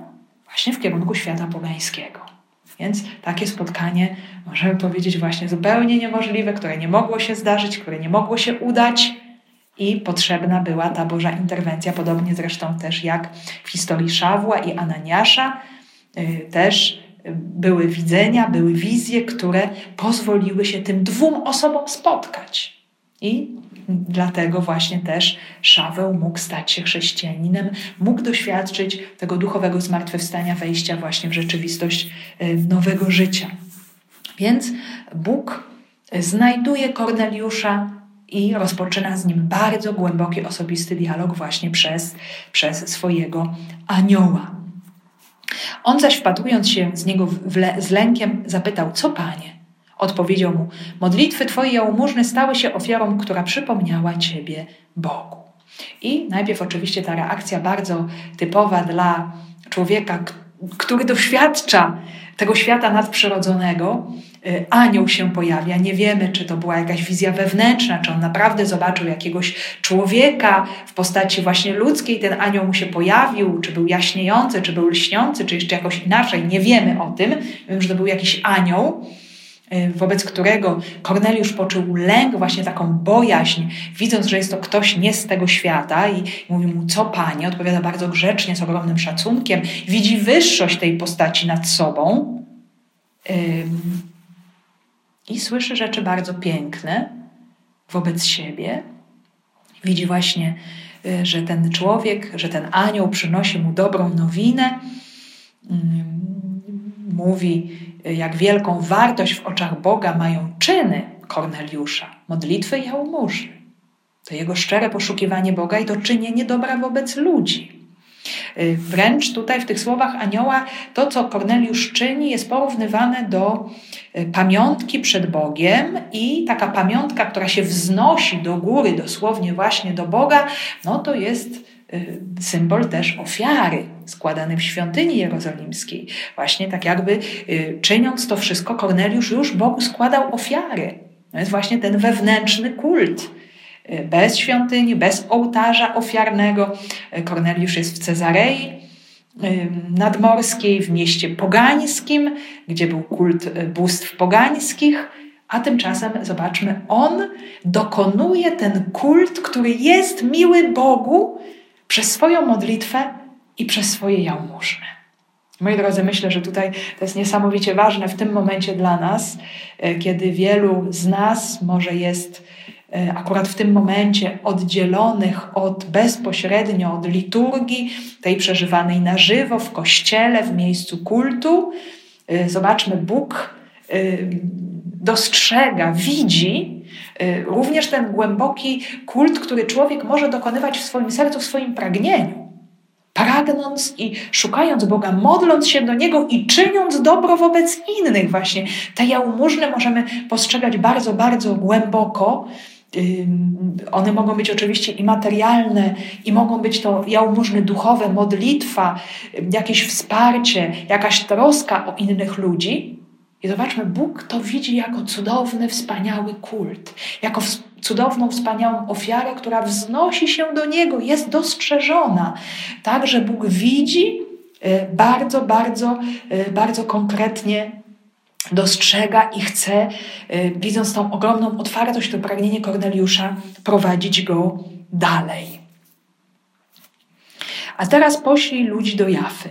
właśnie w kierunku świata pogańskiego. Więc takie spotkanie, możemy powiedzieć, właśnie zupełnie niemożliwe, które nie mogło się zdarzyć, które nie mogło się udać i potrzebna była ta Boża interwencja, podobnie zresztą też jak w historii Szawła i Ananiasza, y, też były widzenia, były wizje, które pozwoliły się tym dwóm osobom spotkać. I Dlatego właśnie też Szaweł mógł stać się chrześcijaninem, mógł doświadczyć tego duchowego zmartwychwstania, wejścia właśnie w rzeczywistość y, nowego życia. Więc Bóg znajduje Korneliusza i rozpoczyna z nim bardzo głęboki, osobisty dialog właśnie przez, przez swojego anioła. On zaś wpatrując się z niego w, w, z lękiem zapytał, co panie? Odpowiedział mu: Modlitwy Twoje jałmużny stały się ofiarą, która przypomniała Ciebie Bogu. I najpierw oczywiście ta reakcja bardzo typowa dla człowieka, który doświadcza tego świata nadprzyrodzonego. Y, anioł się pojawia. Nie wiemy, czy to była jakaś wizja wewnętrzna, czy on naprawdę zobaczył jakiegoś człowieka w postaci właśnie ludzkiej. Ten anioł mu się pojawił, czy był jaśniejący, czy był lśniący, czy jeszcze jakoś inaczej. Nie wiemy o tym. Wiem, że to był jakiś anioł. Y, wobec którego Korneliusz poczuł lęk, właśnie taką bojaźń, widząc, że jest to ktoś nie z tego świata i mówi mu, co panie, odpowiada bardzo grzecznie, z ogromnym szacunkiem, widzi wyższość tej postaci nad sobą i słyszy rzeczy bardzo piękne wobec siebie. Widzi właśnie, y, że ten człowiek, że ten anioł przynosi mu dobrą nowinę, mówi, jak wielką wartość w oczach Boga mają czyny Korneliusza, modlitwy i jałmużny. To jego szczere poszukiwanie Boga i to czynienie dobra wobec ludzi. Y, wręcz tutaj w tych słowach anioła to, co Korneliusz czyni, jest porównywane do y, pamiątki przed Bogiem i taka pamiątka, która się wznosi do góry, dosłownie właśnie do Boga, no to jest symbol też ofiary składany w świątyni jerozolimskiej. Właśnie tak jakby czyniąc to wszystko, Korneliusz już Bogu składał ofiary. To jest właśnie ten wewnętrzny kult bez świątyni, bez ołtarza ofiarnego. Korneliusz jest w Cezarei nadmorskiej, w mieście pogańskim, gdzie był kult y, bóstw pogańskich, a tymczasem, zobaczmy, on dokonuje ten kult, który jest miły Bogu przez swoją modlitwę i przez swoje jałmużny. Moi drodzy, myślę, że tutaj to jest niesamowicie ważne w tym momencie dla nas, y, kiedy wielu z nas może jest E, akurat w tym momencie oddzielonych od bezpośrednio od liturgii, tej przeżywanej na żywo w kościele, w miejscu kultu. E, zobaczmy, Bóg e, dostrzega, widzi również ten głęboki kult, który człowiek może dokonywać w swoim sercu, w swoim pragnieniu. Pragnąc i szukając Boga, modląc się do Niego i czyniąc dobro wobec innych, właśnie te jałmużny możemy postrzegać bardzo, bardzo głęboko one mogą być oczywiście i materialne, i mogą być to jałmużny duchowe, modlitwa, jakieś wsparcie, jakaś troska o innych ludzi. I zobaczmy, Bóg to widzi jako cudowny, wspaniały kult, jako cudowną, wspaniałą ofiarę, która wznosi się do Niego, jest dostrzeżona. Tak, że Bóg widzi e, bardzo, bardzo, e, bardzo konkretnie dostrzega i chce, y, widząc tą ogromną otwartość, to pragnienie Korneliusza, prowadzić go dalej. A teraz poślij ludzi do Jafy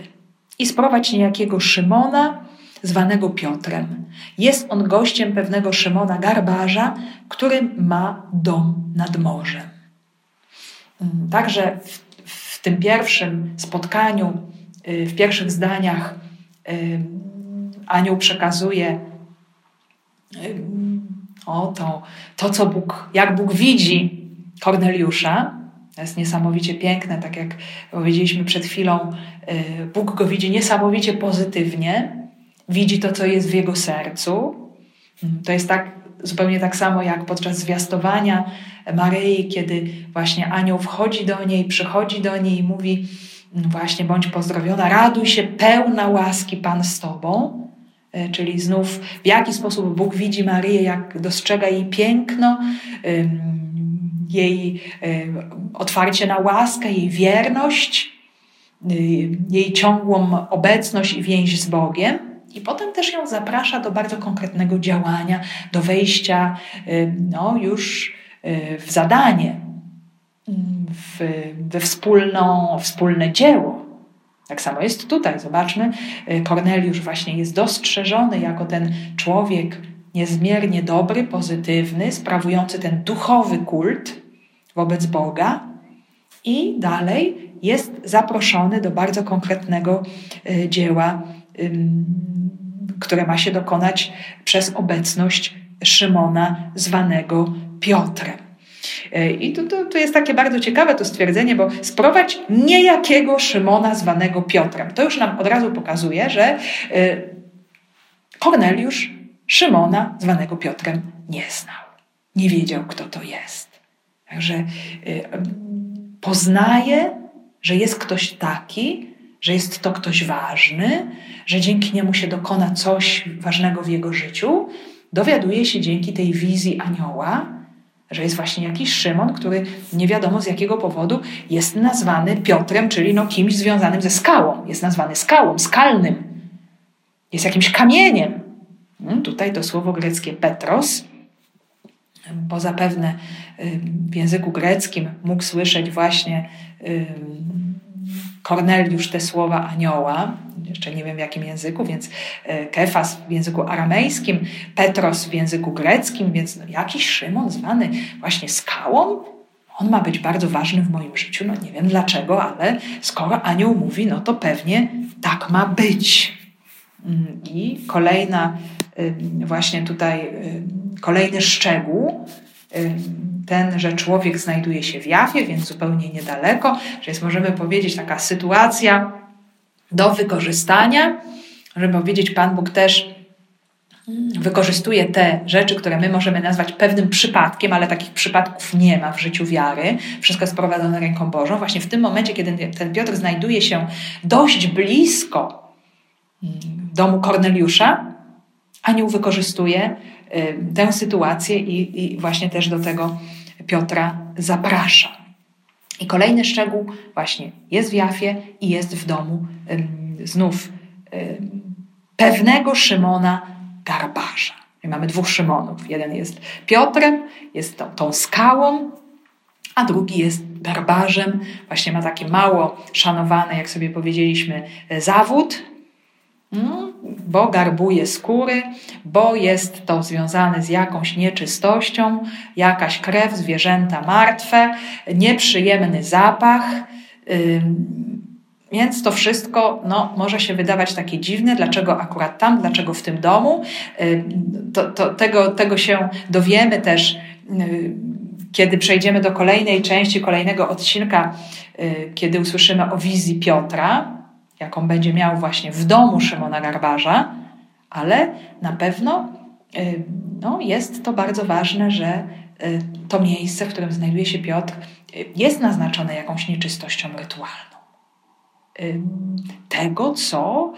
i sprowadź niejakiego Szymona, zwanego Piotrem. Jest on gościem pewnego Szymona Garbarza, który ma dom nad morzem. Mm, także w, w tym pierwszym spotkaniu, y, w pierwszych zdaniach y, anioł przekazuje o to, to co Bóg, jak Bóg widzi Korneliusza. To jest niesamowicie piękne, tak jak powiedzieliśmy przed chwilą, y, Bóg go widzi niesamowicie pozytywnie, widzi to, co jest w jego sercu. Mm, to jest tak zupełnie tak samo jak podczas zwiastowania Maryi, kiedy właśnie anioł wchodzi do niej, przychodzi do niej i mówi mm, właśnie bądź pozdrowiona, raduj się, pełna łaski Pan z Tobą. E, czyli znów w jaki sposób Bóg widzi Maryję, jak dostrzega jej piękno, jej otwarcie na łaskę, jej wierność, y, jej ciągłą obecność i więź z Bogiem. I potem też ją zaprasza do bardzo konkretnego działania, do wejścia no, już y, w zadanie, w, we wspólną, wspólne dzieło. Tak samo jest tutaj. Zobaczmy, y, Korneliusz właśnie jest dostrzeżony jako ten człowiek niezmiernie dobry, pozytywny, sprawujący ten duchowy kult wobec Boga. I dalej jest zaproszony do bardzo konkretnego y, dzieła, które ma się dokonać przez obecność Szymona, zwanego Piotrem. E, I tu, jest takie bardzo ciekawe to stwierdzenie, bo sprowadź niejakiego Szymona zwanego Piotrem. To już nam od razu pokazuje, że e, Korneliusz Szymona zwanego Piotrem nie znał. Nie wiedział, kto to jest. Także e, poznaje, że jest ktoś taki, że jest to ktoś ważny, że dzięki niemu się dokona coś ważnego w jego życiu. Dowiaduje się dzięki tej wizji anioła, że jest właśnie jakiś Szymon, który nie wiadomo z jakiego powodu jest nazwany Piotrem, czyli no kimś związanym ze skałą. Jest nazwany skałą, skalnym. Jest jakimś kamieniem. Hmm, tutaj to słowo greckie Petros, bo zapewne w języku greckim mógł słyszeć właśnie Korneliusz te słowa anioła, jeszcze nie wiem w jakim języku, więc e, Kefas w języku aramejskim, Petros w języku greckim, więc no, jakiś Szymon zwany właśnie skałą, on ma być bardzo ważny w moim życiu. No nie wiem dlaczego, ale skoro anioł mówi, no to pewnie tak ma być. Mm, I kolejna, właśnie tutaj kolejny szczegół tenże człowiek znajduje się w Jafie, więc zupełnie niedaleko, że jest, możemy powiedzieć, taka sytuacja do wykorzystania, żeby powiedzieć, Pan Bóg też wykorzystuje te rzeczy, które my możemy nazwać pewnym przypadkiem, ale takich przypadków nie ma w życiu wiary. Wszystko jest prowadzone ręką Bożą. Właśnie w tym momencie, kiedy ten Piotr znajduje się dość blisko mm, domu Korneliusza, anioł wykorzystuje y, tę sytuację i, i właśnie też do tego Piotra zaprasza. I kolejny szczegół właśnie jest w Jafie i jest w domu znów pewnego Szymona garbarza. I mamy dwóch Szymonów. Jeden jest Piotrem, jest tą, tą skałą, a drugi jest garbarzem. Właśnie ma taki mało szanowany, jak sobie powiedzieliśmy, zawód, bo garbuje skóry, bo jest to związane z jakąś nieczystością, jakaś krew, zwierzęta martwe, nieprzyjemny zapach. Więc to wszystko no, może się wydawać takie dziwne, dlaczego akurat tam, dlaczego w tym domu. To, to, tego, tego się dowiemy też, kiedy przejdziemy do kolejnej części, kolejnego odcinka, kiedy usłyszymy o wizji Piotra, jaką będzie miał właśnie w domu Szymona Garbarza, ale na pewno no, jest to bardzo ważne, że to miejsce, w którym znajduje się Piotr, jest naznaczone jakąś nieczystością rytualną tego, co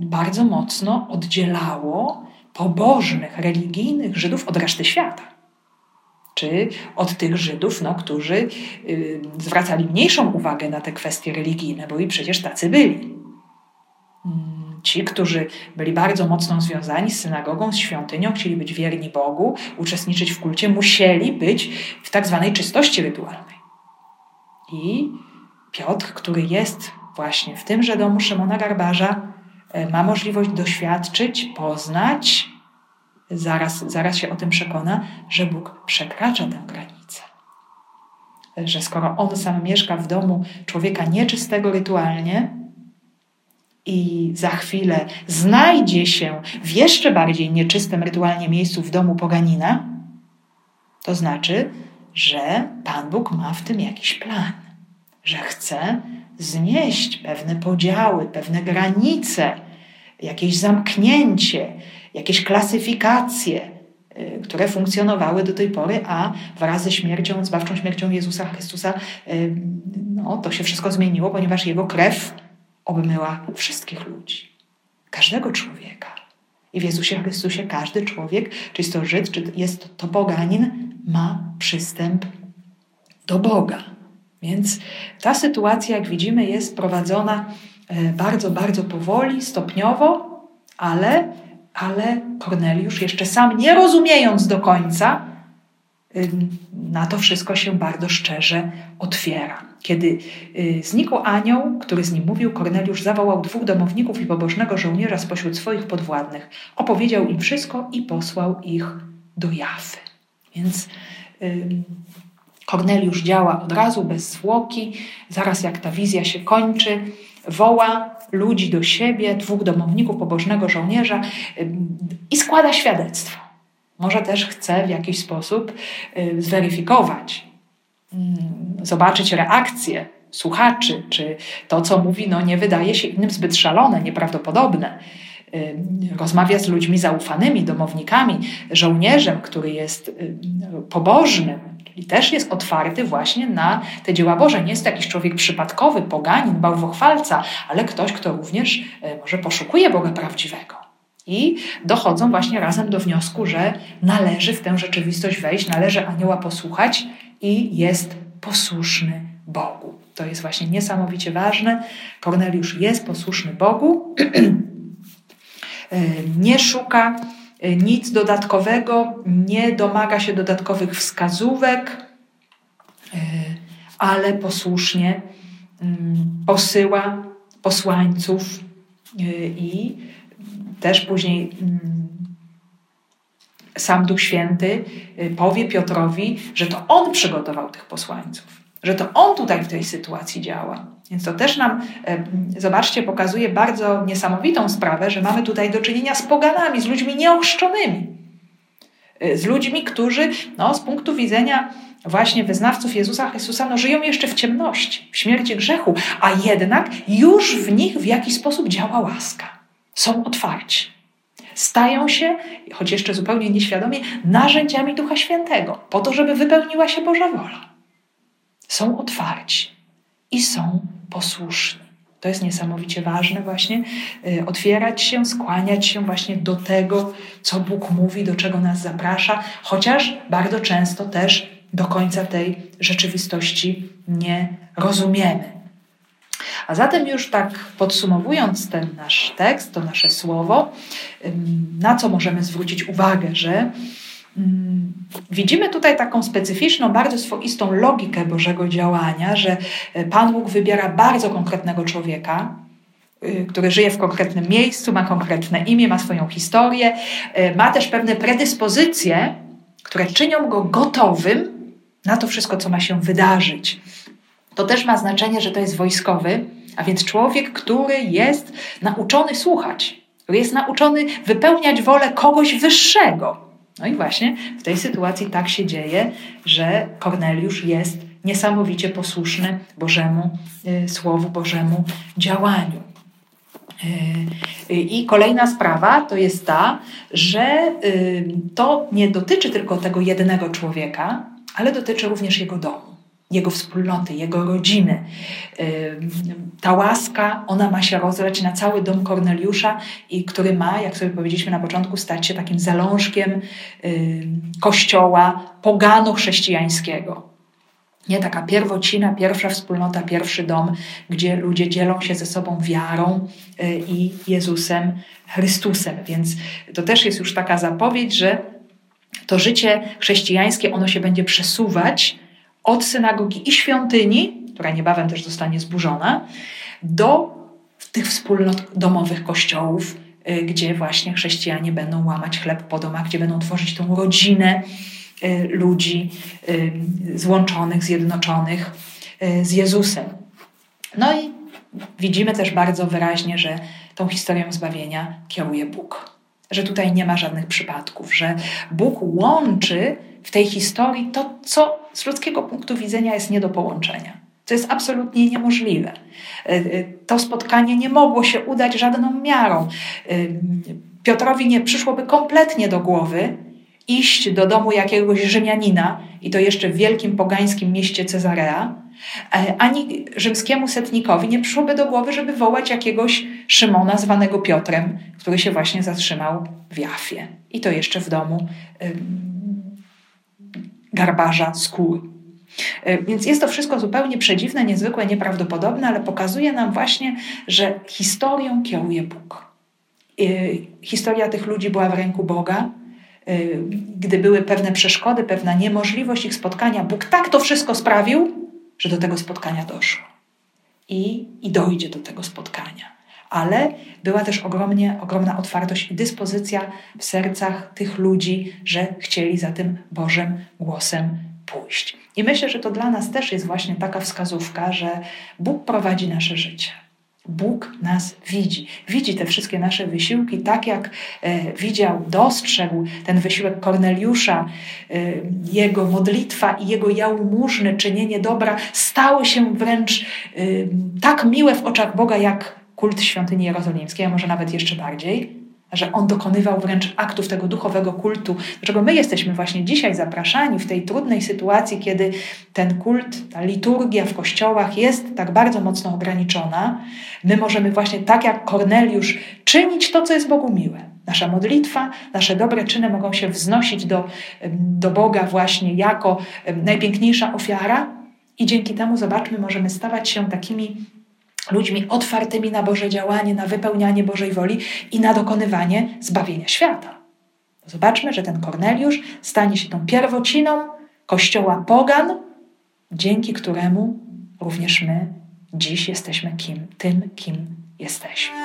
bardzo mocno oddzielało pobożnych, religijnych Żydów od reszty świata. Czy od tych Żydów, no, którzy zwracali mniejszą uwagę na te kwestie religijne, bo i przecież tacy byli. Ci, którzy byli bardzo mocno związani z synagogą, z świątynią, chcieli być wierni Bogu, uczestniczyć w kulcie, musieli być w tak zwanej czystości rytualnej. I Piotr, który jest właśnie w tymże domu Szymona Garbarza e, ma możliwość doświadczyć, poznać, zaraz, zaraz się o tym przekona, że Bóg przekracza tę granicę. Że skoro on sam mieszka w domu człowieka nieczystego rytualnie i za chwilę znajdzie się w jeszcze bardziej nieczystym rytualnie miejscu w domu poganina, to znaczy, że Pan Bóg ma w tym jakiś plan, że chce znieść pewne podziały, pewne granice, jakieś zamknięcie, jakieś klasyfikacje, y, które funkcjonowały do tej pory, a wraz ze śmiercią, zbawczą śmiercią Jezusa Chrystusa, y, no, to się wszystko zmieniło, ponieważ Jego krew obmyła wszystkich ludzi, każdego człowieka. I w Jezusie Chrystusie każdy człowiek, czy jest to Żyd, czy jest to poganin, ma przystęp do Boga. Więc ta sytuacja, jak widzimy, jest prowadzona e, bardzo, bardzo powoli, stopniowo, ale, ale Korneliusz, jeszcze sam nie rozumiejąc do końca, na to wszystko się bardzo szczerze otwiera. Kiedy y, znikł anioł, który z nim mówił, Korneliusz zawołał dwóch domowników i pobożnego żołnierza spośród swoich podwładnych. Opowiedział im wszystko i posłał ich do Jafy. Więc Korneliusz działa od razu, bez zwłoki, zaraz jak ta wizja się kończy, woła ludzi do siebie, dwóch domowników, pobożnego żołnierza i składa świadectwo. Może też chce w jakiś sposób zweryfikować, zobaczyć reakcję słuchaczy, czy to, co mówi, no, nie wydaje się innym zbyt szalone, nieprawdopodobne. Rozmawia z ludźmi zaufanymi, domownikami, żołnierzem, który jest pobożnym, i też jest otwarty właśnie na te dzieła Boże. Nie jest to jakiś człowiek przypadkowy, poganin, bałwochwalca, ale ktoś, kto również e, może poszukuje Boga prawdziwego. I dochodzą właśnie razem do wniosku, że należy w tę rzeczywistość wejść, należy anioła posłuchać i jest posłuszny Bogu. To jest właśnie niesamowicie ważne. Korneliusz jest posłuszny Bogu, e, nie szuka nic dodatkowego, nie domaga się dodatkowych wskazówek, y, ale posłusznie mm, posyła posłańców y, i też później mm, sam Duch Święty powie Piotrowi, że to on przygotował tych posłańców, że to on tutaj w tej sytuacji działa. Więc to też nam, zobaczcie, pokazuje bardzo niesamowitą sprawę, że mamy tutaj do czynienia z poganami, z ludźmi nieoszczonymi. y, z ludźmi, którzy no, z punktu widzenia właśnie wyznawców Jezusa Chrystusa no, żyją jeszcze w ciemności, w śmierci grzechu, a jednak już w nich w jakiś sposób działa łaska. Są otwarci. Stają się, choć jeszcze zupełnie nieświadomie, narzędziami Ducha Świętego, po to, żeby wypełniła się Boża wola. Są otwarci i są posłuszni. To jest niesamowicie ważne właśnie, y, otwierać się, skłaniać się właśnie do tego, co Bóg mówi, do czego nas zaprasza, chociaż bardzo często też do końca tej rzeczywistości nie rozumiemy. A zatem już tak podsumowując ten nasz tekst, to nasze słowo, na co możemy zwrócić uwagę, że widzimy tutaj taką specyficzną, bardzo swoistą logikę Bożego działania, że e, Pan Bóg wybiera bardzo konkretnego człowieka, y, który żyje w konkretnym miejscu, ma konkretne imię, ma swoją historię, e, ma też pewne predyspozycje, które czynią go gotowym na to wszystko, co ma się wydarzyć. To też ma znaczenie, że to jest wojskowy, a więc człowiek, który jest nauczony słuchać, który jest nauczony wypełniać wolę kogoś wyższego. No i właśnie w tej sytuacji tak się dzieje, że Korneliusz jest niesamowicie posłuszny Bożemu y, Słowu, Bożemu działaniu. Y, I kolejna sprawa to jest ta, że y, to nie dotyczy tylko tego jednego człowieka, ale dotyczy również jego domu jego wspólnoty, jego rodziny. Ta łaska, ona ma się rozlać na cały dom Korneliusza, i który ma, jak sobie powiedzieliśmy na początku, stać się takim zalążkiem kościoła pogano-chrześcijańskiego. Nie taka pierwocina, pierwsza wspólnota, pierwszy dom, gdzie ludzie dzielą się ze sobą wiarą y, i Jezusem Chrystusem. Więc to też jest już taka zapowiedź, że to życie chrześcijańskie, ono się będzie przesuwać od synagogi i świątyni, która niebawem też zostanie zburzona, do tych wspólnot domowych kościołów, y, gdzie właśnie chrześcijanie będą łamać chleb po domach, gdzie będą tworzyć tą rodzinę y, ludzi y, złączonych, zjednoczonych z Jezusem. No i widzimy też bardzo wyraźnie, że tą historią zbawienia kieruje Bóg. Że tutaj nie ma żadnych przypadków, że Bóg łączy w tej historii to, co z ludzkiego punktu widzenia jest nie do połączenia. To jest absolutnie niemożliwe. E, e, to spotkanie nie mogło się udać żadną miarą. E, Piotrowi nie przyszłoby kompletnie do głowy iść do domu jakiegoś Rzymianina, i to jeszcze w wielkim pogańskim mieście Cezarea, ani rzymskiemu setnikowi nie przyszłoby do głowy, żeby wołać jakiegoś Szymona zwanego Piotrem, który się właśnie zatrzymał w Jafie. I to jeszcze w domu garbarza skóry. E, więc jest to wszystko zupełnie przedziwne, niezwykłe, nieprawdopodobne, ale pokazuje nam właśnie, że historią kieruje Bóg. E, historia tych ludzi była w ręku Boga. E, gdy były pewne przeszkody, pewna niemożliwość ich spotkania, Bóg tak to wszystko sprawił, że do tego spotkania doszło. I, i dojdzie do tego spotkania ale była też ogromnie, ogromna otwartość i dyspozycja w sercach tych ludzi, że chcieli za tym Bożym głosem pójść. I myślę, że to dla nas też jest właśnie taka wskazówka, że Bóg prowadzi nasze życie. Bóg nas widzi. Widzi te wszystkie nasze wysiłki, tak jak e, widział, dostrzegł ten wysiłek Korneliusza, e, jego modlitwa i jego jałmużny, czynienie dobra stały się wręcz e, tak miłe w oczach Boga, jak kult świątyni jerozolimskiej, a może nawet jeszcze bardziej, że on dokonywał wręcz aktów tego duchowego kultu, do czego my jesteśmy właśnie dzisiaj zapraszani w tej trudnej sytuacji, kiedy ten kult, ta liturgia w kościołach jest tak bardzo mocno ograniczona. My możemy właśnie tak jak Korneliusz czynić to, co jest Bogu miłe. Nasza modlitwa, nasze dobre czyny mogą się wznosić do, do Boga właśnie jako najpiękniejsza ofiara i dzięki temu, zobaczmy, możemy stawać się takimi ludźmi otwartymi na Boże działanie, na wypełnianie Bożej woli i na dokonywanie zbawienia świata. Zobaczmy, że ten Korneliusz stanie się tą pierwociną kościoła pogan, dzięki któremu również my dziś jesteśmy kim, tym, kim jesteśmy.